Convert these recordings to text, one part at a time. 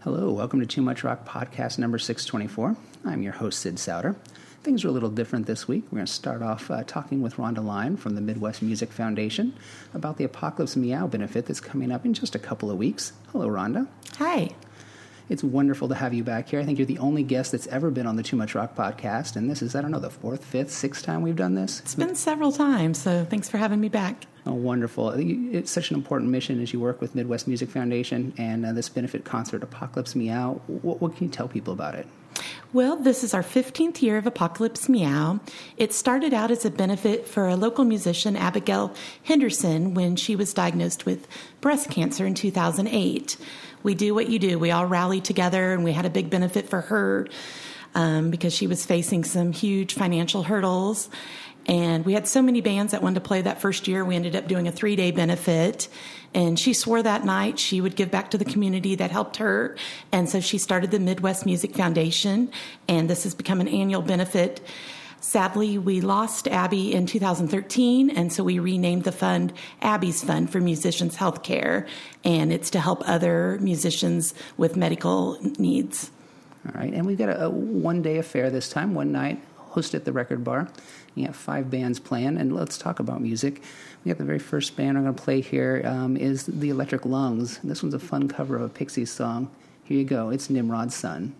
Hello, welcome to Too Much Rock podcast number 624. I'm your host, Sid Souter. Things are a little different this week. We're going to start off uh, talking with Rhonda Line from the Midwest Music Foundation about the Apocalypse Meow benefit that's coming up in just a couple of weeks. Hello, Rhonda. Hi. It's wonderful to have you back here. I think you're the only guest that's ever been on the Too Much Rock podcast, and this is, I don't know, the fourth, fifth, sixth time we've done this. It's been several times, so thanks for having me back. Oh, wonderful. It's such an important mission as you work with Midwest Music Foundation and uh, this benefit concert, Apocalypse Meow. What, what can you tell people about it? Well, this is our 15th year of Apocalypse Meow. It started out as a benefit for a local musician, Abigail Henderson, when she was diagnosed with breast cancer in 2008 we do what you do. We all rallied together and we had a big benefit for her um, because she was facing some huge financial hurdles. And we had so many bands that wanted to play that first year. We ended up doing a three day benefit. And she swore that night she would give back to the community that helped her. And so she started the Midwest Music Foundation. And this has become an annual benefit Sadly, we lost Abby in 2013, and so we renamed the fund Abby's Fund for Musicians Healthcare, and it's to help other musicians with medical needs. All right, and we've got a, a one day affair this time, one night, hosted at the record bar. You have five bands playing, and let's talk about music. We have the very first band I'm going to play here um, is the Electric Lungs. This one's a fun cover of a Pixies song. Here you go. It's Nimrod's Son.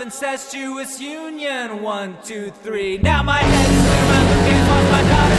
Incestuous union. One, two, three. Now my head's my look is my daughter's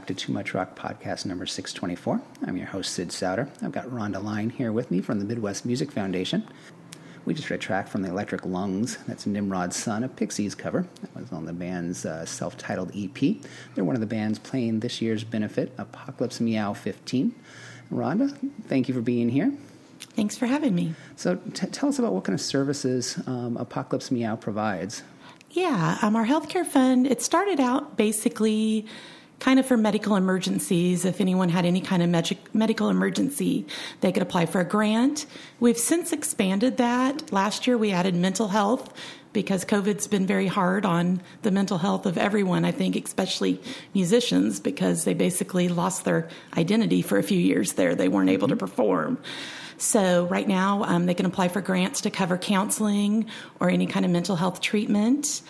back to Too Much Rock podcast number 624. I'm your host, Sid Souter. I've got Rhonda Line here with me from the Midwest Music Foundation. We just read a track from the Electric Lungs. That's Nimrod's Son, a Pixies cover. That was on the band's uh, self titled EP. They're one of the bands playing this year's benefit, Apocalypse Meow 15. Rhonda, thank you for being here. Thanks for having me. So, t- tell us about what kind of services um, Apocalypse Meow provides. Yeah, um, our healthcare fund, it started out basically kind of for medical emergencies. If anyone had any kind of medical emergency, they could apply for a grant. We've since expanded that. Last year, we added mental health because COVID's been very hard on the mental health of everyone, I think, especially musicians, because they basically lost their identity for a few years there. They weren't able to perform. So, right now, um, they can apply for grants to cover counseling or any kind of mental health treatment.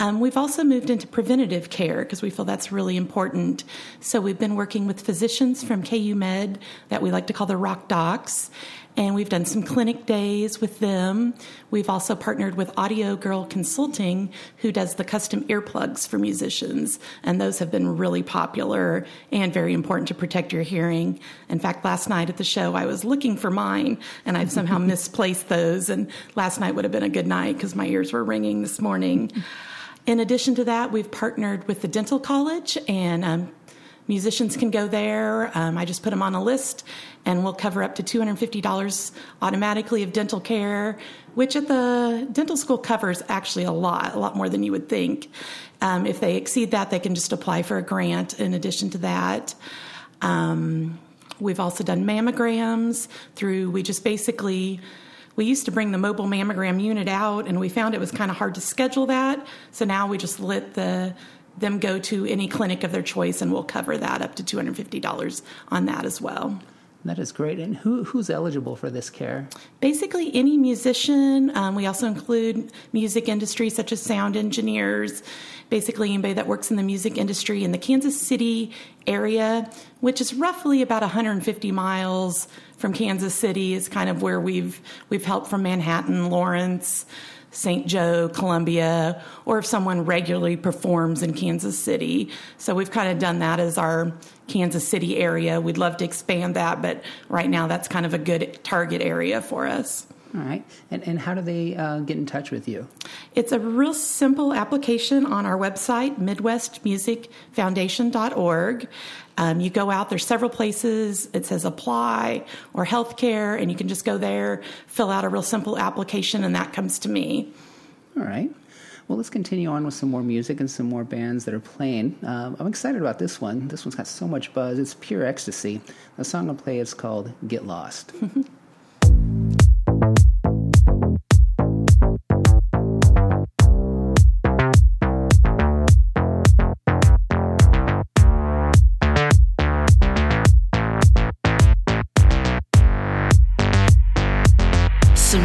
Um, we've also moved into preventative care because we feel that's really important. So we've been working with physicians from KU Med that we like to call the Rock Docs, and we've done some clinic days with them. We've also partnered with Audio Girl Consulting, who does the custom earplugs for musicians, and those have been really popular and very important to protect your hearing. In fact, last night at the show, I was looking for mine, and I've somehow misplaced those, and last night would have been a good night because my ears were ringing this morning. In addition to that, we've partnered with the Dental College and um, musicians can go there. Um, I just put them on a list, and we'll cover up to $250 automatically of dental care, which at the dental school covers actually a lot, a lot more than you would think. Um, if they exceed that, they can just apply for a grant in addition to that. Um, we've also done mammograms through, we just basically we used to bring the mobile mammogram unit out and we found it was kind of hard to schedule that so now we just let the them go to any clinic of their choice, and we'll cover that up to $250 on that as well. That is great. And who, who's eligible for this care? Basically, any musician. Um, we also include music industry, such as sound engineers, basically, anybody that works in the music industry in the Kansas City area, which is roughly about 150 miles from Kansas City, is kind of where we've, we've helped from Manhattan, Lawrence. St. Joe, Columbia, or if someone regularly performs in Kansas City. So we've kind of done that as our Kansas City area. We'd love to expand that, but right now that's kind of a good target area for us. All right. And, and how do they uh, get in touch with you? It's a real simple application on our website, MidwestMusicFoundation.org. Um, you go out, there's several places. It says apply or healthcare, and you can just go there, fill out a real simple application, and that comes to me. All right. Well, let's continue on with some more music and some more bands that are playing. Um, I'm excited about this one. This one's got so much buzz. It's pure ecstasy. The song I'll play is called Get Lost. Some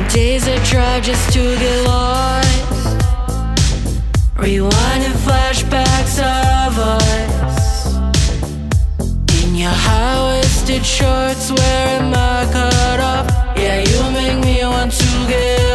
days I try just to get lost. Rewinding flashbacks of us. In your high waisted shorts, wearing my cut want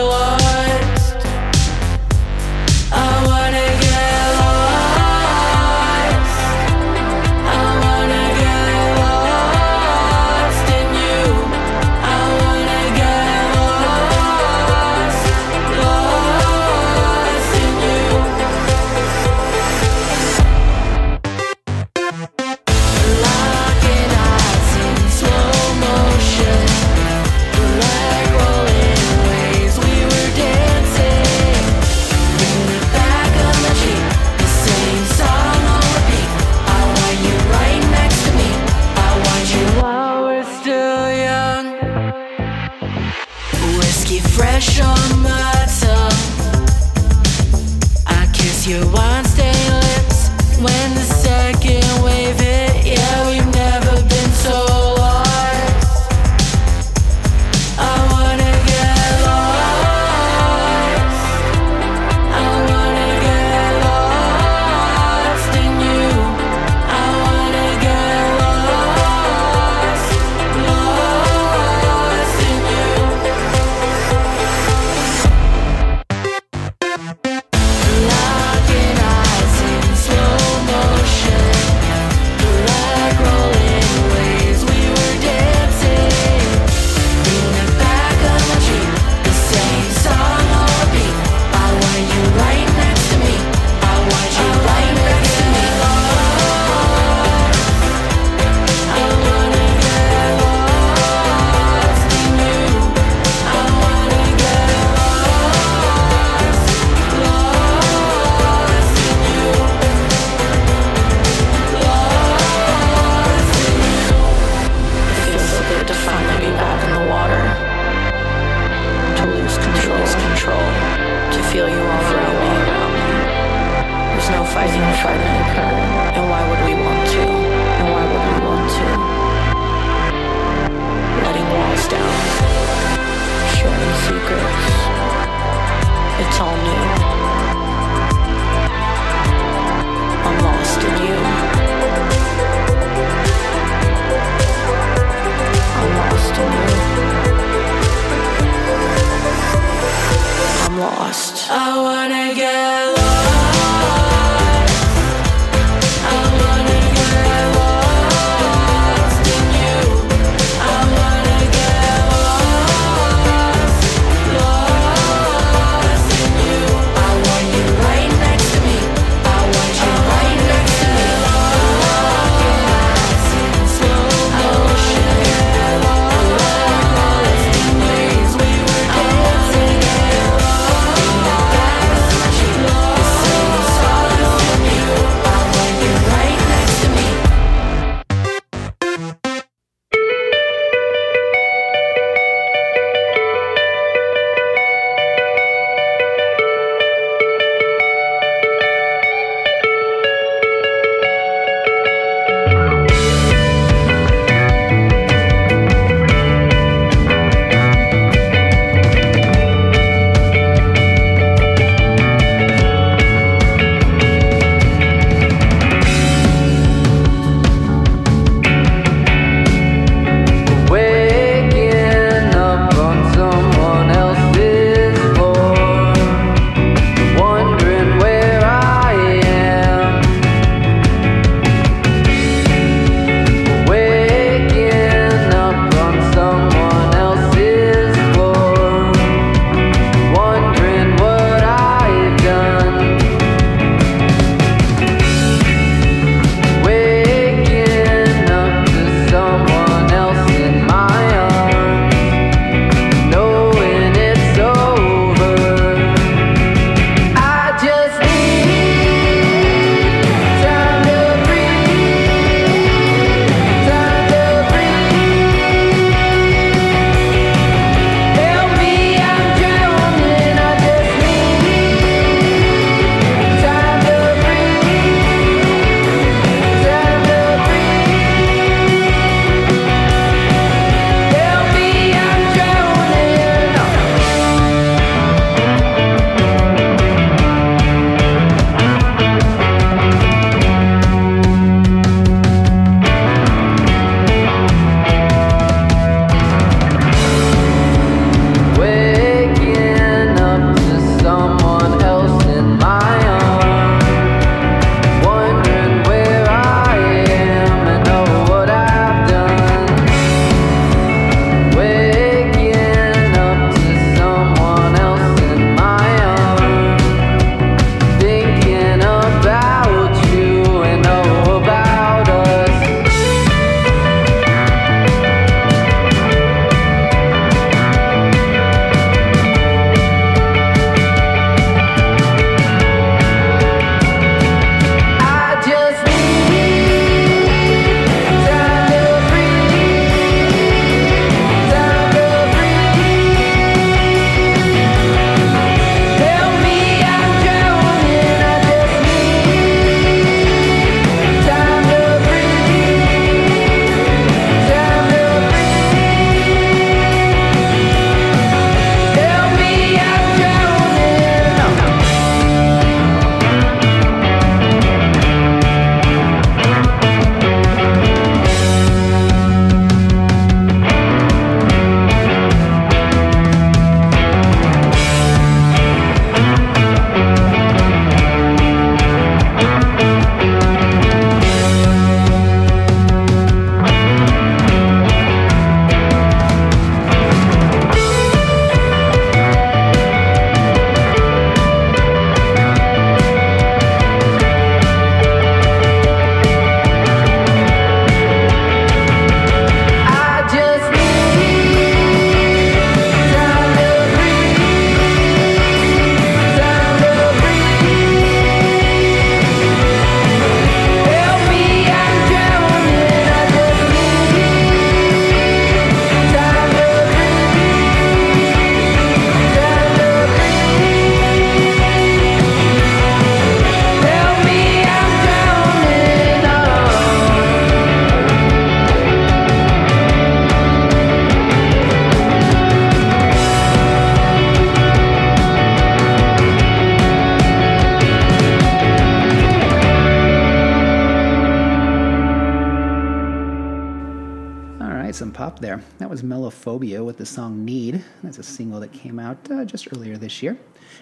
pop there. That was Melophobia with the song Need. That's a single that came out uh, just earlier this year.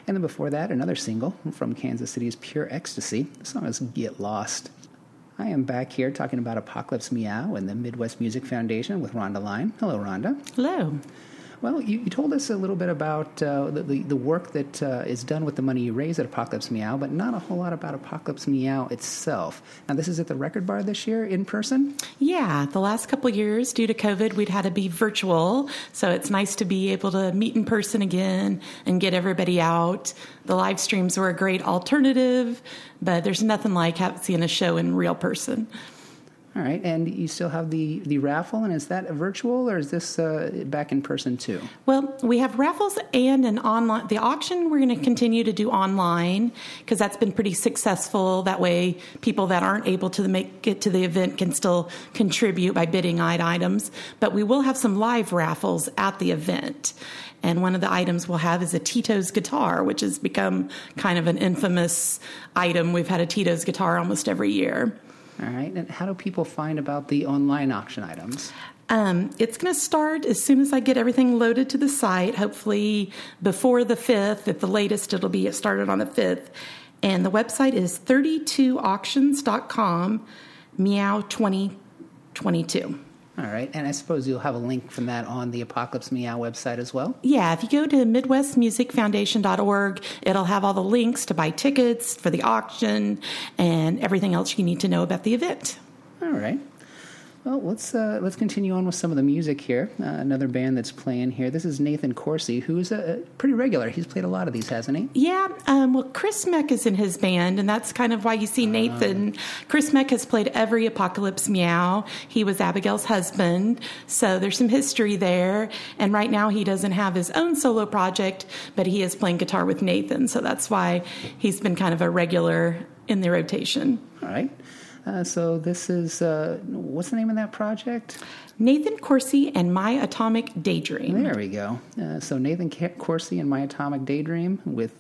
And then before that, another single from Kansas City's Pure Ecstasy. The song is Get Lost. I am back here talking about Apocalypse Meow and the Midwest Music Foundation with Rhonda Line. Hello, Rhonda. Hello. Well, you, you told us a little bit about uh, the, the, work that uh, is done with the money you raise at Apocalypse Meow, but not a whole lot about Apocalypse Meow itself. Now, this is at the Record Bar this year in person? Yeah, the last couple years, due to COVID, we'd had to be virtual. So it's nice to be able to meet in person again and get everybody out. The live streams were a great alternative, but there's nothing like seeing a show in real person. All right, and you still have the, the raffle, and is that virtual or is this uh, back in person too? Well, we have raffles and an online. The auction we're going to continue to do online because that's been pretty successful. That way, people that aren't able to make it to the event can still contribute by bidding on items. But we will have some live raffles at the event. And one of the items we'll have is a Tito's guitar, which has become kind of an infamous item. We've had a Tito's guitar almost every year. All right, and how do people find about the online auction items? Um, it's going to start as soon as I get everything loaded to the site, hopefully before the 5th. At the latest, it'll be it started on the 5th. And the website is 32auctions.com, meow 2022. All right, and I suppose you'll have a link from that on the Apocalypse Meow website as well? Yeah, if you go to MidwestMusicFoundation.org, it'll have all the links to buy tickets for the auction and everything else you need to know about the event. All right. Well, let's uh, let's continue on with some of the music here. Uh, another band that's playing here. This is Nathan Corsi, who's a, a pretty regular. He's played a lot of these, hasn't he? Yeah, um, well, Chris Meck is in his band, and that's kind of why you see Nathan. Chris Meck has played every Apocalypse Meow. He was Abigail's husband, so there's some history there. And right now, he doesn't have his own solo project, but he is playing guitar with Nathan, so that's why he's been kind of a regular in the rotation. All right. Uh, so this is uh, what's the name of that project? Nathan Corsi and My Atomic Daydream. There we go. Uh, so Nathan Corsi and My Atomic Daydream with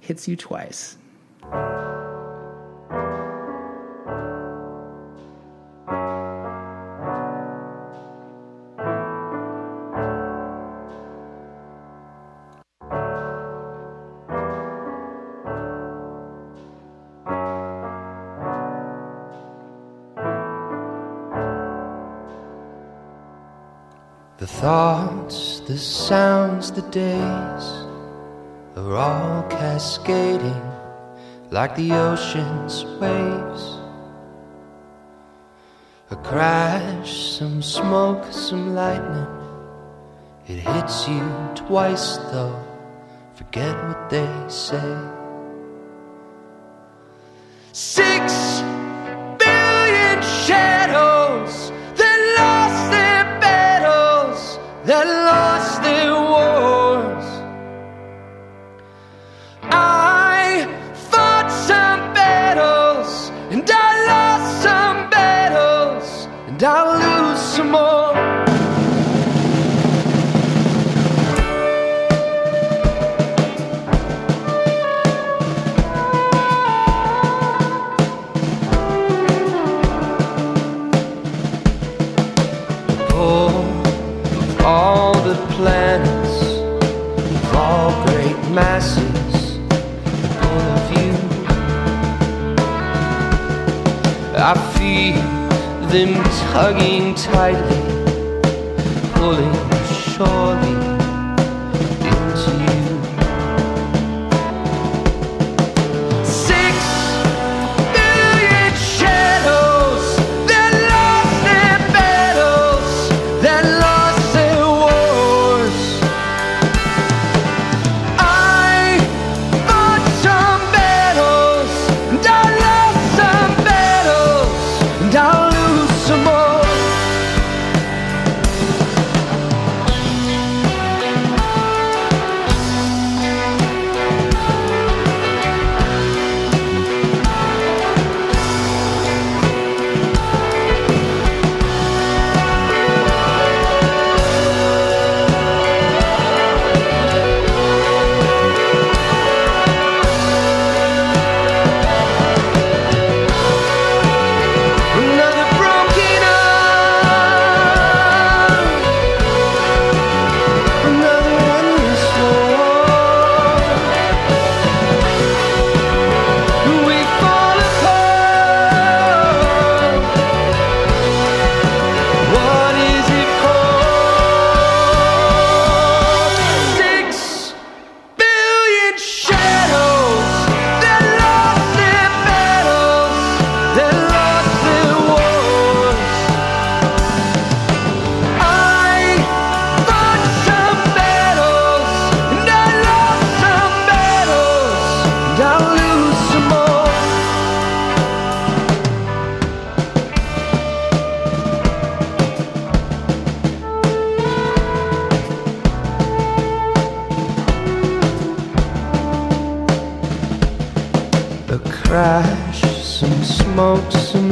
"Hits You Twice." Sounds, the days are all cascading like the ocean's waves. A crash, some smoke, some lightning. It hits you twice though. Forget what they say. Them tugging tightly,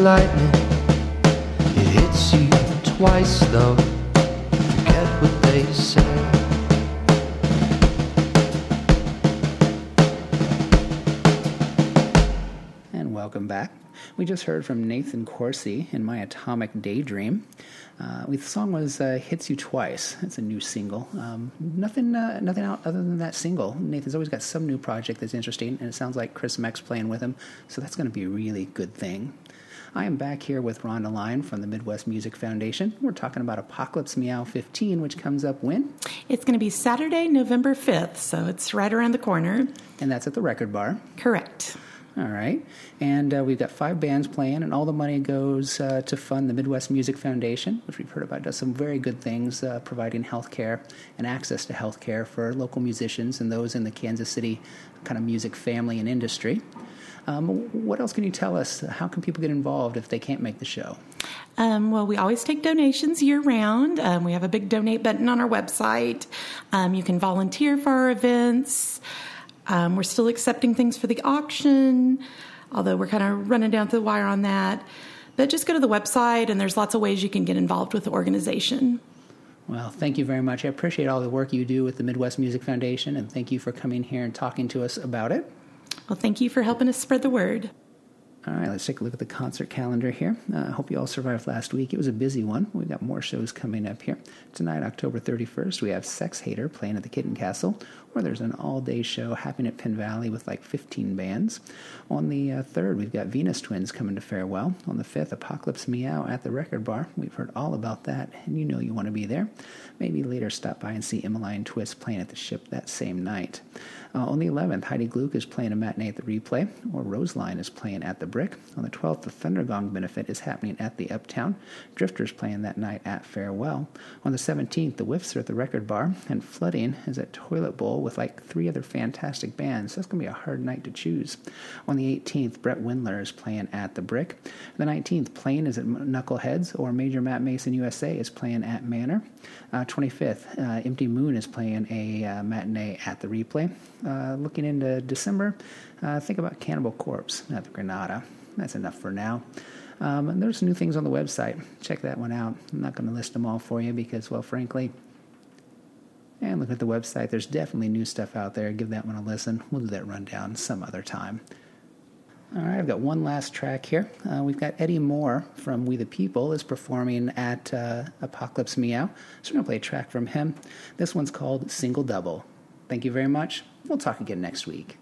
lightning. It hits you twice though. Forget what they say. And welcome back. We just heard from Nathan Corsi in My Atomic Daydream. Uh, the song was uh, "Hits You Twice." It's a new single. Um, nothing, uh, nothing out other than that single. Nathan's always got some new project that's interesting, and it sounds like Chris Meck's playing with him, so that's going to be a really good thing. I am back here with Rhonda Lyon from the Midwest Music Foundation. We're talking about Apocalypse Meow 15, which comes up when? It's going to be Saturday, November 5th, so it's right around the corner. And that's at the Record Bar. Correct. All right. And uh, we've got five bands playing, and all the money goes uh, to fund the Midwest Music Foundation, which we've heard about does some very good things, uh, providing health care and access to health care for local musicians and those in the Kansas City kind of music family and industry. Um, what else can you tell us? How can people get involved if they can't make the show? Um, well, we always take donations year round. Um, we have a big donate button on our website. Um, you can volunteer for our events. Um, we're still accepting things for the auction, although we're kind of running down to the wire on that. But just go to the website, and there's lots of ways you can get involved with the organization. Well, thank you very much. I appreciate all the work you do with the Midwest Music Foundation, and thank you for coming here and talking to us about it. Well, thank you for helping us spread the word. All right, let's take a look at the concert calendar here. Uh, I hope you all survived last week. It was a busy one. We've got more shows coming up here. Tonight, October 31st, we have Sex Hater playing at the Kitten Castle, where there's an all day show happening at Penn Valley with like 15 bands. On the uh, 3rd, we've got Venus Twins coming to Farewell. On the 5th, Apocalypse Meow at the Record Bar. We've heard all about that, and you know you want to be there. Maybe later stop by and see Emmeline Twist playing at the ship that same night. Uh, on the 11th, Heidi Gluck is playing a matinee at the Replay, or Roseline is playing at the Brick. On the 12th, the Thundergong benefit is happening at the Uptown. Drifters playing that night at Farewell. On the 17th, the Whiffs are at the Record Bar, and Flooding is at Toilet Bowl with like three other fantastic bands. That's going to be a hard night to choose. On the 18th, Brett Windler is playing at the Brick. The 19th, Plain is at Knuckleheads, or Major Matt Mason USA is playing at Manor. Uh, 25th, uh, Empty Moon is playing a uh, matinee at the Replay. Uh, looking into December, uh, think about Cannibal Corpse at the Granada. That's enough for now. Um, there's new things on the website. Check that one out. I'm not going to list them all for you because, well, frankly, and look at the website. There's definitely new stuff out there. Give that one a listen. We'll do that rundown some other time. All right, I've got one last track here. Uh, we've got Eddie Moore from We the People is performing at uh, Apocalypse Meow. So we're going to play a track from him. This one's called Single Double. Thank you very much. We'll talk again next week.